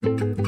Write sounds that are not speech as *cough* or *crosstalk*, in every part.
Buenos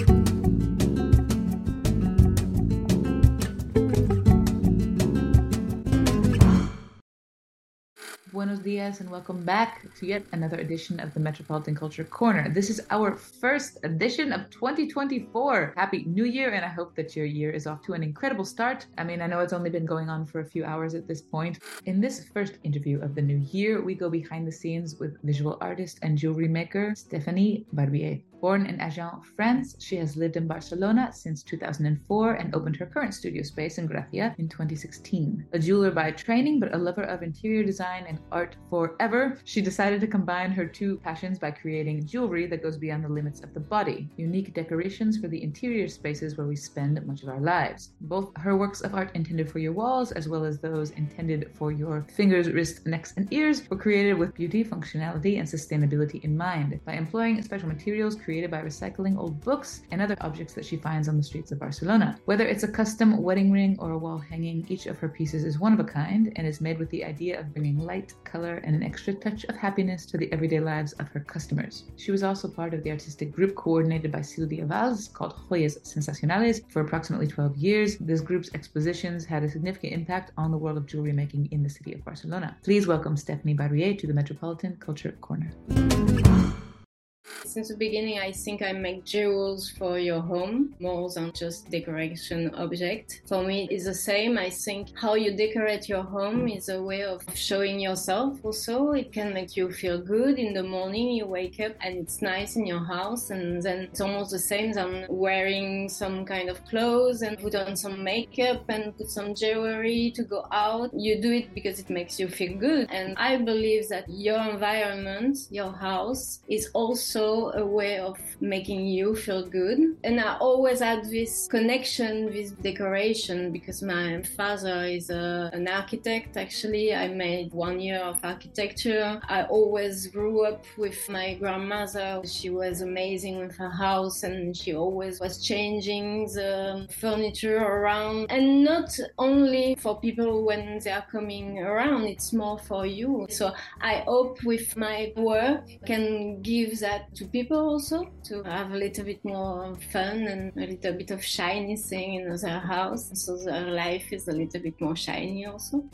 dias and welcome back to yet another edition of the Metropolitan Culture Corner. This is our first edition of 2024. Happy New Year, and I hope that your year is off to an incredible start. I mean, I know it's only been going on for a few hours at this point. In this first interview of the new year, we go behind the scenes with visual artist and jewelry maker Stephanie Barbié. Born in Agen, France, she has lived in Barcelona since 2004 and opened her current studio space in Gracia in 2016. A jeweler by training, but a lover of interior design and art forever, she decided to combine her two passions by creating jewelry that goes beyond the limits of the body, unique decorations for the interior spaces where we spend much of our lives. Both her works of art intended for your walls, as well as those intended for your fingers, wrists, necks, and ears, were created with beauty, functionality, and sustainability in mind. By employing special materials, created by recycling old books and other objects that she finds on the streets of Barcelona. Whether it's a custom wedding ring or a wall hanging, each of her pieces is one of a kind and is made with the idea of bringing light, color, and an extra touch of happiness to the everyday lives of her customers. She was also part of the artistic group coordinated by Silvia Valls called Joyas Sensacionales for approximately 12 years. This group's expositions had a significant impact on the world of jewelry making in the city of Barcelona. Please welcome Stephanie Barbié to the Metropolitan Culture Corner. Since the beginning, I think I make jewels for your home more than just decoration object. For me, it's the same. I think how you decorate your home is a way of showing yourself. Also, it can make you feel good in the morning. You wake up and it's nice in your house, and then it's almost the same than wearing some kind of clothes and put on some makeup and put some jewelry to go out. You do it because it makes you feel good. And I believe that your environment, your house, is also a way of making you feel good. And I always had this connection with decoration because my father is a, an architect. Actually, I made one year of architecture. I always grew up with my grandmother. She was amazing with her house and she always was changing the furniture around. And not only for people when they are coming around, it's more for you. So I hope with my work can give that to people also to have a little bit more fun and a little bit of shiny thing in their house so their life is a little bit more shiny also.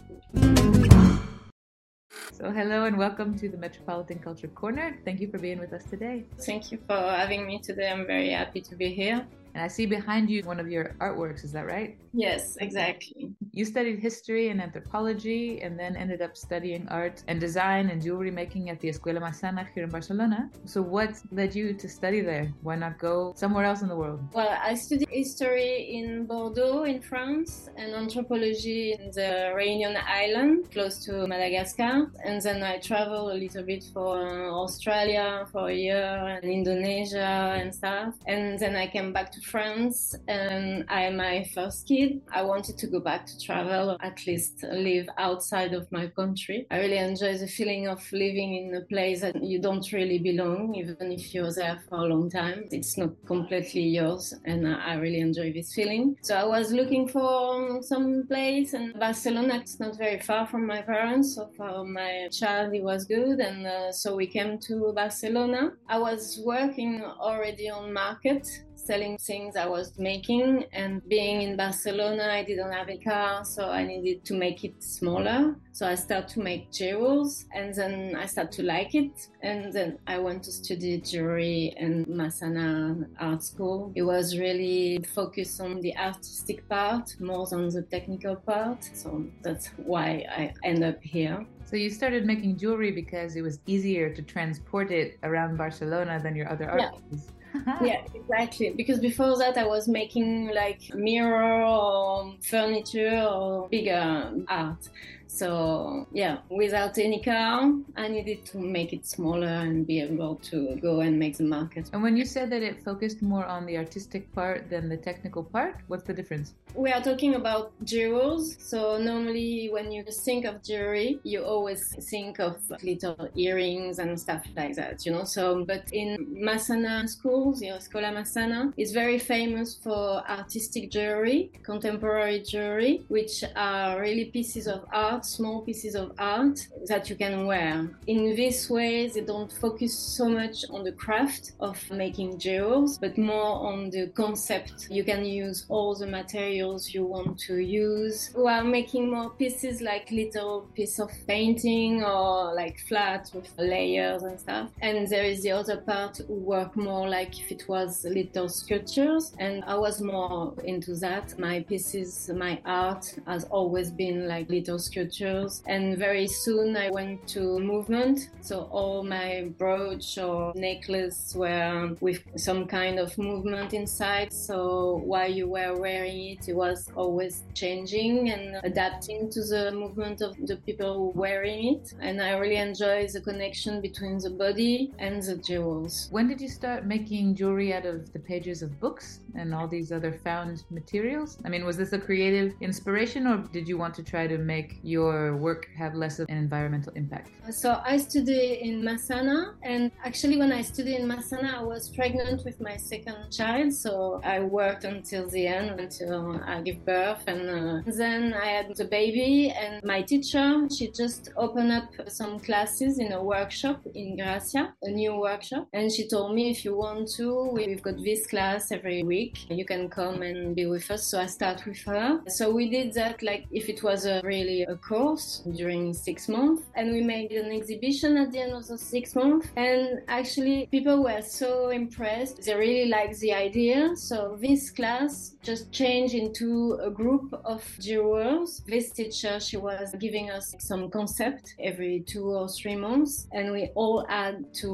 So, hello and welcome to the Metropolitan Culture Corner. Thank you for being with us today. Thank you for having me today. I'm very happy to be here. And I see behind you one of your artworks, is that right? Yes, exactly. You studied history and anthropology and then ended up studying art and design and jewelry making at the Escuela Massana here in Barcelona. So, what led you to study there? Why not go somewhere else in the world? Well, I studied history in Bordeaux, in France, and anthropology in the Réunion Island, close to Madagascar. And then I traveled a little bit for uh, Australia for a year and Indonesia and stuff. And then I came back to France and I had my first kid. I wanted to go back to travel, at least live outside of my country. I really enjoy the feeling of living in a place that you don't really belong, even if you're there for a long time. It's not completely yours, and I really enjoy this feeling. So I was looking for some place, and Barcelona is not very far from my parents, so for my child it was good, and uh, so we came to Barcelona. I was working already on market selling things I was making. And being in Barcelona, I didn't have a car, so I needed to make it smaller. So I started to make jewels, and then I started to like it. And then I went to study jewelry in Massana Art School. It was really focused on the artistic part more than the technical part. So that's why I end up here. So you started making jewelry because it was easier to transport it around Barcelona than your other art yeah. pieces. Yeah, exactly. Because before that, I was making like mirror or furniture or bigger art. So yeah, without any car, I needed to make it smaller and be able to go and make the market. And when you said that it focused more on the artistic part than the technical part, what's the difference? We are talking about jewels. So normally when you think of jewelry, you always think of little earrings and stuff like that, you know. So but in Massana schools, you know, Escuela Massana is very famous for artistic jewelry, contemporary jewelry, which are really pieces of art art, small pieces of art that you can wear. In this way, they don't focus so much on the craft of making jewels, but more on the concept. You can use all the materials you want to use while making more pieces like little piece of painting or like flat with layers and stuff. And there is the other part who work more like if it was little sculptures. And I was more into that. My pieces, my art has always been like little sculptures. And very soon I went to movement. So all my brooch or necklace were with some kind of movement inside. So while you were wearing it, it was always changing and adapting to the movement of the people wearing it. And I really enjoy the connection between the body and the jewels. When did you start making jewelry out of the pages of books and all these other found materials? I mean, was this a creative inspiration or did you want to try to make your work have less of an environmental impact? So I studied in Massana, and actually, when I studied in Massana, I was pregnant with my second child. So I worked until the end, until I gave birth, and uh, then I had the baby. And my teacher, she just opened up some classes in a workshop in Gracia, a new workshop, and she told me if you want to, we've got this class every week. You can come and be with us. So I start with her. So we did that like if it was a really a course during six months, and we made an exhibition at the end of the six months. And actually, people were so impressed. They really liked the idea. So this class just changed into a group of jewelers. This teacher, she was giving us some concept every two or three months, and we all had to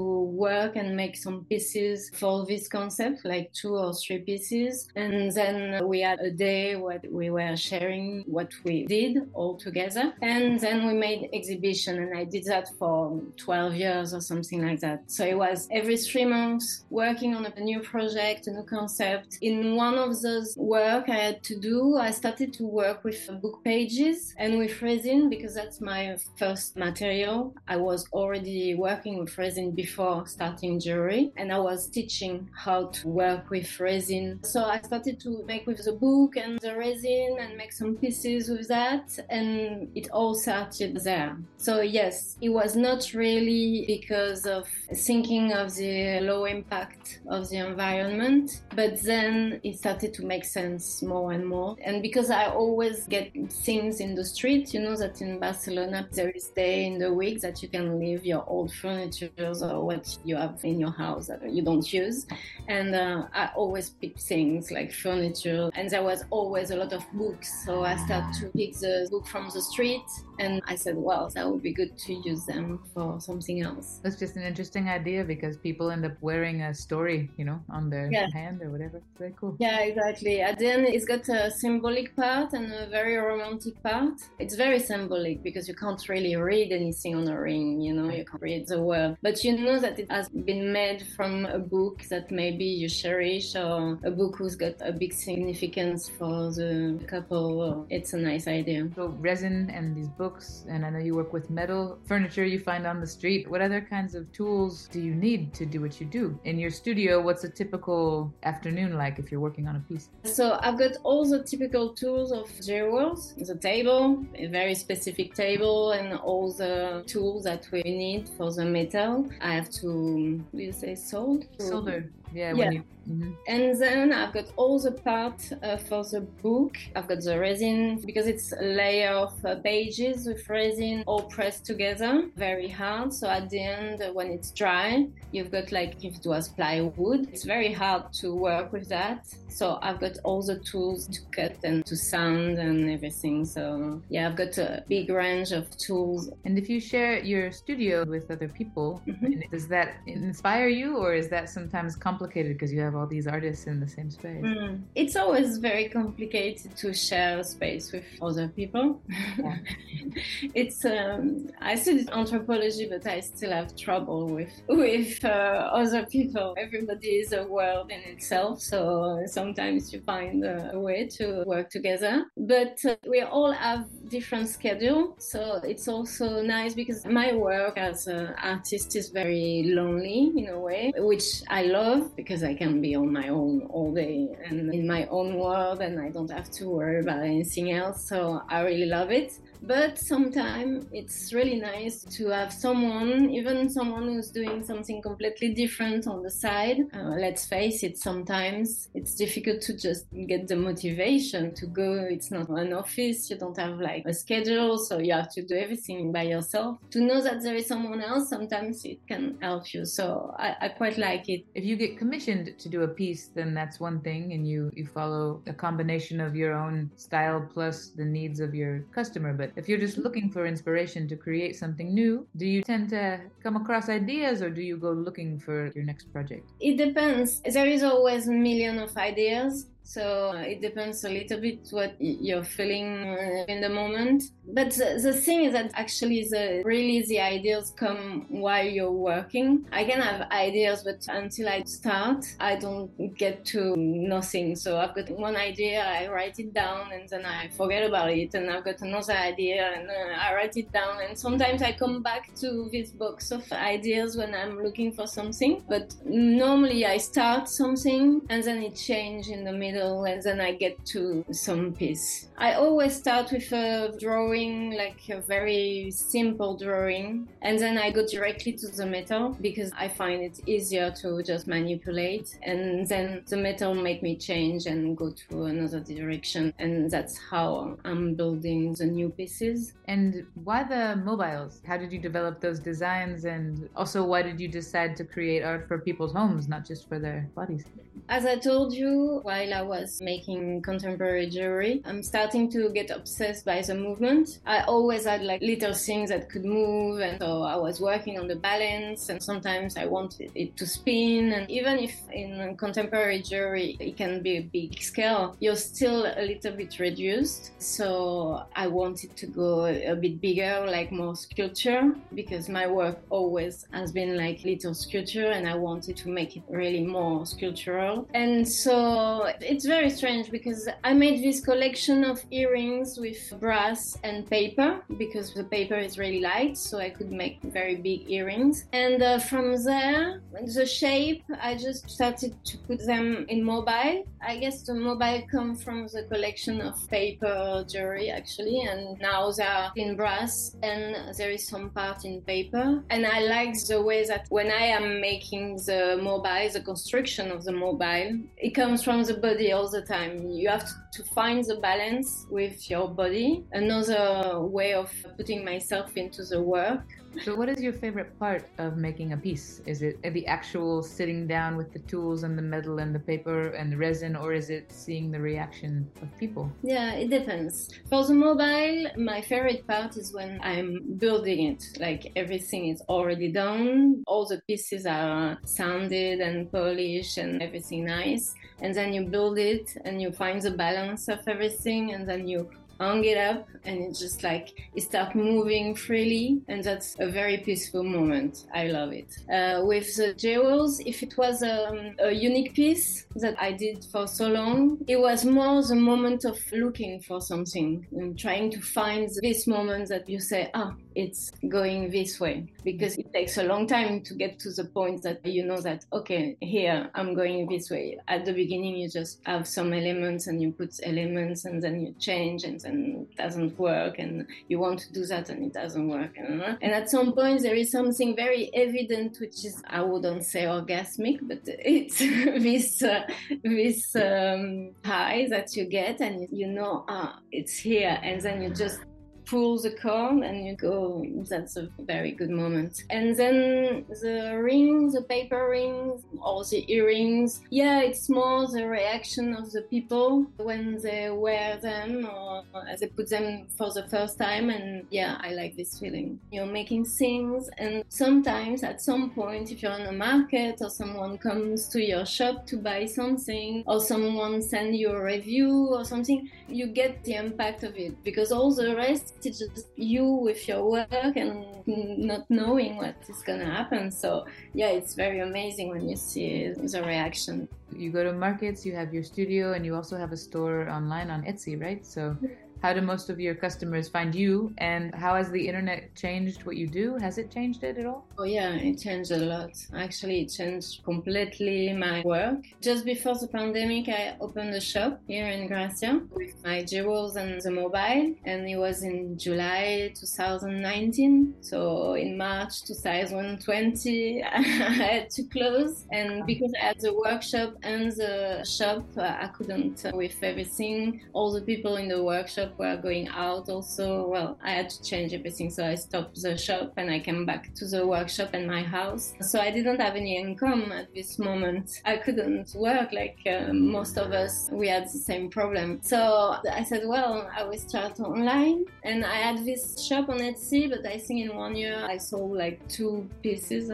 work and make some pieces for this concept, like two or three pieces. And then we had a day where we were sharing what we did all together. And then we made exhibition, and I did that for 12 years or something like that. So it was every three months working on a new project, a new concept. In one of those work I had to do, I started to work with book pages and with resin because that's my first material. I was already working with resin before starting jewelry and I was teaching how to work with resin. So I started to make with the book and the resin and make some pieces with that and it all started there. So yes, it was not really because of thinking of the low impact of the environment, but then it started to make sense more and more. And because I always get things in the street, you know that in Barcelona there is day in the week that you can leave your old furniture or what you have in your house that you don't use. And uh, I always pick things like furniture, and there was always a lot of books. So I started to pick the book from the street, and I said, well, that would be good to use them for something else. That's just an interesting idea because people end up wearing a story, you know, on their Yeah. hand or whatever. It's very cool. Yeah, exactly. At the end, it's got a symbolic part and a very romantic part. It's very symbolic because you can't really read anything on a ring, you know, you can't read the word. But you know that it has been made from a book that maybe you cherish or a book who's got a big significance for the couple. It's a nice idea. So resin and these books, and I know you work with metal furniture you find on the street. What other kinds of tools do you need to do what you do? In your studio, what's a typical afternoon like if you're working on a piece? So I've got all the typical tools of jewels, the table, a very specific table, and all the tools that we need for the metal. I have to, do you say sold? Solder. Yeah. Yeah. Mhm. And then I've got all the part uh, for the book. I've got the resin because it's a layer of uh, pages with resin all pressed together, very hard. So at the end, uh, when it's dry, you've got like if it was plywood, it's very hard to work with that. So I've got all the tools to cut and to sand and everything. So yeah, I've got a big range of tools. And if you share your studio with other people, Mhm. does that inspire you or is that sometimes complicated because you have all these artists in the same space? Mm. It's always very complicated to share space with other people. Yeah. *laughs* it's um, I studied anthropology, but I still have trouble with with uh, other people. Everybody is a world in itself, so sometimes you find a, a way to work together. But uh, we all have different schedule, so it's also nice because my work as an artist is very lonely in a way, which I love because I can be on my own all day and in my own world, and I don't have to worry about anything else. So I really love it. But sometimes it's really nice to have someone, even someone who's doing something completely different on the side. Uh, let's face it, sometimes it's difficult to just get the motivation to go. It's not an office, you don't have like a schedule, so you have to do everything by yourself. To know that there is someone else, sometimes it can help you. So I, I quite like it. If you get commissioned to do a piece, then that's one thing, and you, you follow a combination of your own style plus the needs of your customer. But if you're just looking for inspiration to create something new, do you tend to come across ideas or do you go looking for your next project? It depends. There is always a million of ideas. So uh, it depends a little bit what you're feeling uh, in the moment. But the, thing is that actually the really the ideas come while you're working. I can have ideas, but until I start, I don't get to nothing. So I've got one idea, I write it down, and then I forget about it, and I've got another idea, and uh, I write it down. And sometimes I come back to this box of ideas when I'm looking for something. But normally I start something, and then it changes in the middle middle and then I get to some piece. I always start with a drawing, like a very simple drawing, and then I go directly to the metal because I find it easier to just manipulate. And then the metal make me change and go to another direction. And that's how I'm building the new pieces. And why the mobiles? How did you develop those designs? And also, why did you decide to create art for people's homes, not just for their bodies? As I told you while I was making contemporary jewelry, I'm starting to get obsessed by the movement. I always had like little things that could move, and so I was working on the balance, and sometimes I wanted it to spin. And even if in contemporary jewelry it can be a big scale, you're still a little bit reduced. So I wanted to go a bit bigger, like more sculpture, because my work always has been like little sculpture, and I wanted to make it really more sculptural and so it's very strange because I made this collection of earrings with brass and paper because the paper is really light, so I could make very big earrings. And uh, from there, the shape, I just started to put them in mobile. I guess the mobile come from the collection of paper jewelry actually, and now they are in brass and there is some part in paper. And I like the way that when I am making the mobile, the construction of the mobile. It comes from the body all the time. You have to, to find the balance with your body. Another way of putting myself into the work so, what is your favorite part of making a piece? Is it the actual sitting down with the tools and the metal and the paper and the resin, or is it seeing the reaction of people? Yeah, it depends. For the mobile, my favorite part is when I'm building it. Like everything is already done, all the pieces are sanded and polished, and everything nice. And then you build it and you find the balance of everything, and then you hung it up and it's just like it starts moving freely and that's a very peaceful moment. I love it. Uh, with the jewels if it was um, a unique piece that i did for so long it was more the moment of looking for something and trying to find this moment that you say ah it's going this way. Because it takes a long time to get to the point that you know that okay here i'm going this way. At the beginning you just have some elements and you put elements and then you change and then it doesn't work and you want to do that and it doesn't work and, at some point there is something very evident which is i wouldn't say orgasmic but it's *laughs* this uh, this um, high that you get and you know ah it's here. And then you just pull the cord and you go that's a very good moment. And then the rings the paper rings or the earrings. Yeah it's more the reaction of the people when they wear them or they put them for the first time. And yeah i like this feeling. You're making things and sometimes at some point if you're in a market or someone comes to your shop to buy something or someone send you a review or something you get the impact of it because all the rest is just you with your work and not knowing what is going to happen. So, yeah, it's very amazing when you see the reaction. You go to markets, you have your studio, and you also have a store online on Etsy, right? So, How do most of your customers find you? And how has the internet changed what you do? Has it changed it at all? Oh, yeah, it changed a lot. Actually, it changed completely my work. Just before the pandemic, I opened a shop here in Gracia with my jewels and the mobile, and it was in July 2019. So in March 2020, *laughs* I had to close. And because I had the workshop and the shop, I couldn't uh, with everything. All the people in the workshop were going out also. Well, I had to change everything. So I stopped the shop and I came back to the workshop and my house. So I didn't have any income at this moment. I couldn't work like uh, most of us. We had the same problem. So I said, well, I will start online. And I had this shop on Etsy, but I think in one year I sold like two pieces.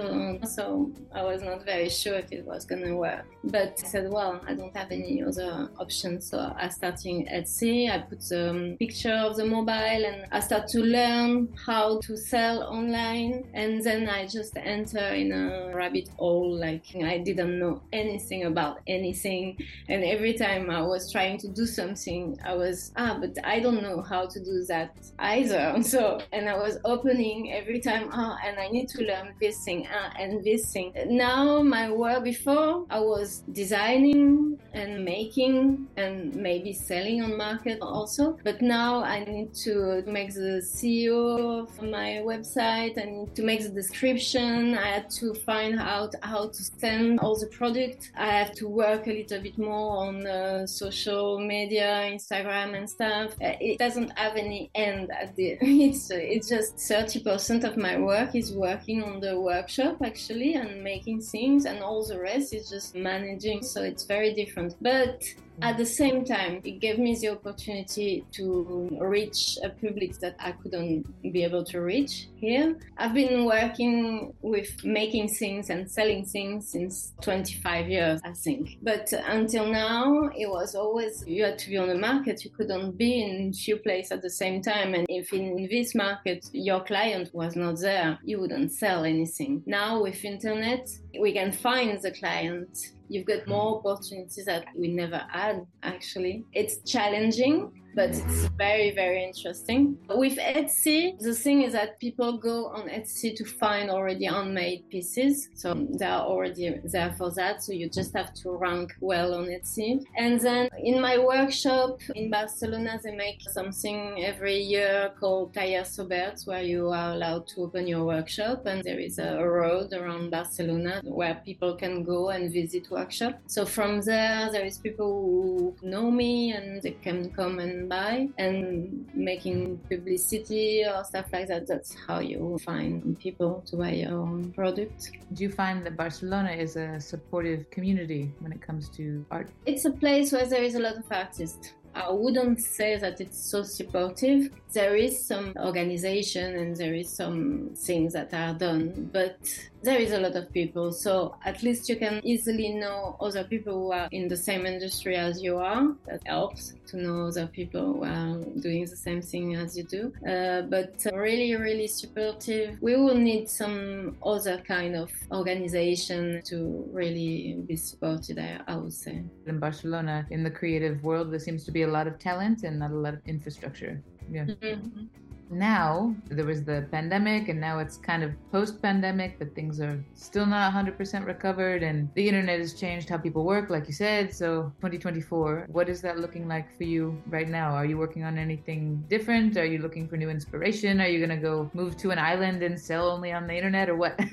So I was not very sure if it was to work. But I said, well, I don't have any other options. So I started Etsy. I put the picture of the mobile and I start to learn how to sell online. And then I just enter in a rabbit hole. Like I didn't know anything about anything. And every time I was trying to do something, I was, ah, but I don't know how to do that either. *laughs* So, and I was opening every time, ah, and I need to learn this thing, ah, and this thing. Now my work before I was designing and making and maybe selling on market also. But now I need to make the SEO of my website. I need to make the description. I had to find out how to send all the product. I have to work a little bit more on uh, social media, Instagram and stuff. Uh, it doesn't have any end at the, *laughs* it's, it's just 30% of my work is working on the workshop actually and making things and all the rest is just managing. So it's very different. But at the same time, it gave me the opportunity to reach a public that I couldn't be able to reach here. I've been working with making things and selling things since 25 years, I think. But until now, it was always you had to be on the market. You couldn't be in few places at the same time. And if in this market your client was not there, you wouldn't sell anything. Now with internet, we can find the client. You've got more opportunities that we never had actually. It's challenging but it's very, very interesting. With Etsy, the thing is that people go on Etsy to find already unmade pieces. So they are already there for that. So you just have to rank well on Etsy. And then in my workshop in Barcelona, they make something every year called Tallers Oberts, where you are allowed to open your workshop. And there is a road around Barcelona where people can go and visit workshop. So from there, there is people who know me and they can come and by and making publicity or stuff like that. That's how you find people to buy your own product. Do you find that Barcelona is a supportive community when it comes to art? It's a place where there is a lot of artists. I wouldn't say that it's so supportive. There is some organization and there is some things that are done, but there is a lot of people. So at least you can easily know other people who are in the same industry as you are. That helps to know other people who are doing the same thing as you do. Uh, but really, really supportive. We will need some other kind of organization to really be supported, I, I would say. In Barcelona, in the creative world, there seems to be a lot of talent and not a lot of infrastructure. Yeah. Mm-hmm now there was the pandemic and now it's kind of post pandemic but things are still not 100% recovered and the internet has changed how people work like you said. So 2024 what is that looking like for you right now? Are you working on anything different? Are you looking for new inspiration? Are you going to go move to an island and sell only on the internet or what? *laughs*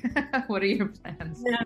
What are your plans? Yeah.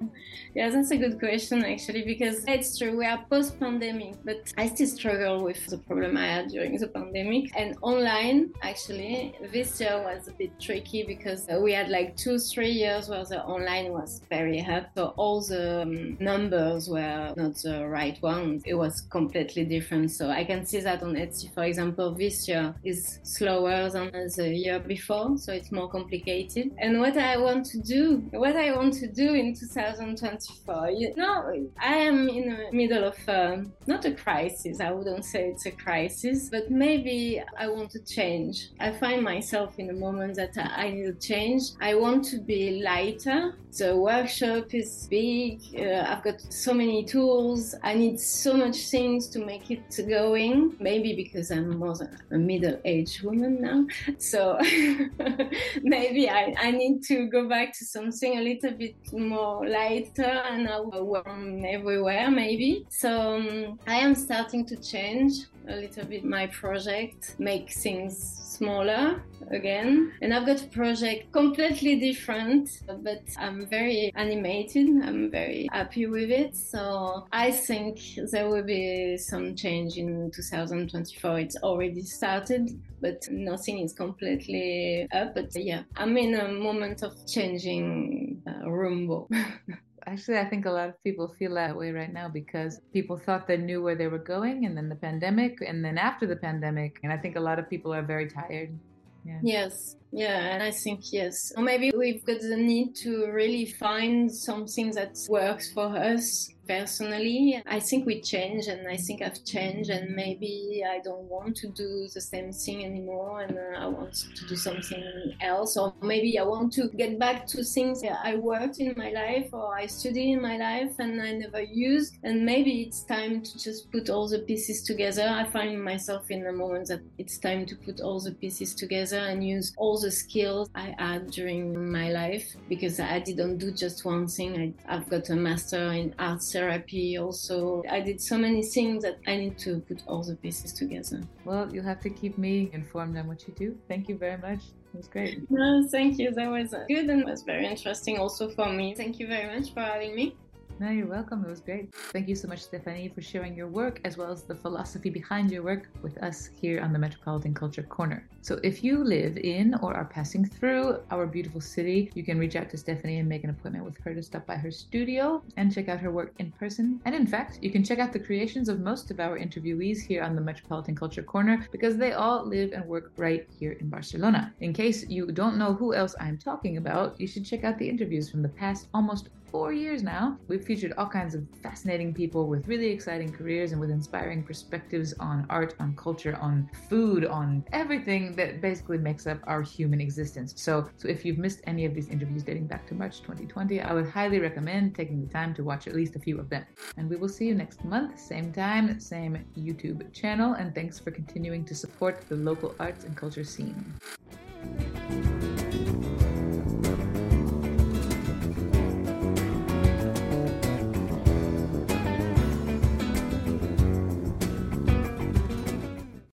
yeah that's a good question actually because it's true we are post pandemic but i still struggle with the problem i had during the pandemic. And online actually this year was a bit tricky because we had like two, three years where the online was very hard. So all the um, numbers were not the right ones. It was completely different. So I can see that on Etsy, for example, this year is slower than the year before. So it's more complicated. And what I want to do, what I want to do in 2024, you know, I am in the middle of uh, not a crisis. I wouldn't say it's a crisis, but maybe I want to change. I find my myself in a moment that I need to change. I want to be lighter. The workshop is big. Uh, I've got so many tools. I need so much things to make it going. Maybe because I'm more than a middle-aged woman now. *laughs* So *laughs* maybe I, I need to go back to something a little bit more lighter and warm everywhere, maybe. So um, I am starting to change a little bit my project, make things smaller again. And I've got a project completely different, but I'm very animated. I'm very happy with it. So I think there will be some change in 2024. It's already started, but nothing is completely up. But yeah, I'm in a moment of changing uh. *laughs* Actually, I think a lot of people feel that way right now because people thought they knew where they were going, and then the pandemic, and then after the pandemic. And I think a lot of people are very tired. Yeah. Yes, yeah, and I think yes. Or maybe we've got the need to really find something that works for us personally. I think we change and I think I've changed and maybe I don't want to do the same thing anymore and uh, I want to do something else or maybe I want to get back to things I worked in my life or I studied in my life and I never used and maybe it's time to just put all the pieces together. I find myself in the moment that it's time to put all the pieces together and use all the skills I had during my life because I didn't do just one thing. I, have got a master in art therapy also. I did so many things that I need to put all the pieces together. Well, you'll have to keep me informed on what you do. Thank you very much. It was great. *laughs* No, thank you. That was good and was very interesting also for me. Thank you very much for having me. No, you're welcome. It was great. Thank you so much, Stephanie, for sharing your work as well as the philosophy behind your work with us here on the Metropolitan Culture Corner. So, if you live in or are passing through our beautiful city, you can reach out to Stephanie and make an appointment with her to stop by her studio and check out her work in person. And in fact, you can check out the creations of most of our interviewees here on the Metropolitan Culture Corner because they all live and work right here in Barcelona. In case you don't know who else I'm talking about, you should check out the interviews from the past almost four years now. We've featured all kinds of fascinating people with really exciting careers and with inspiring perspectives on art, on culture, on food, on everything that basically makes up our human existence. So, so if you've missed any of these interviews dating back to March 2020, I would highly recommend taking the time to watch at least a few of them. And we will see you next month, same time, same YouTube channel. And thanks for continuing to support the local arts and culture scene.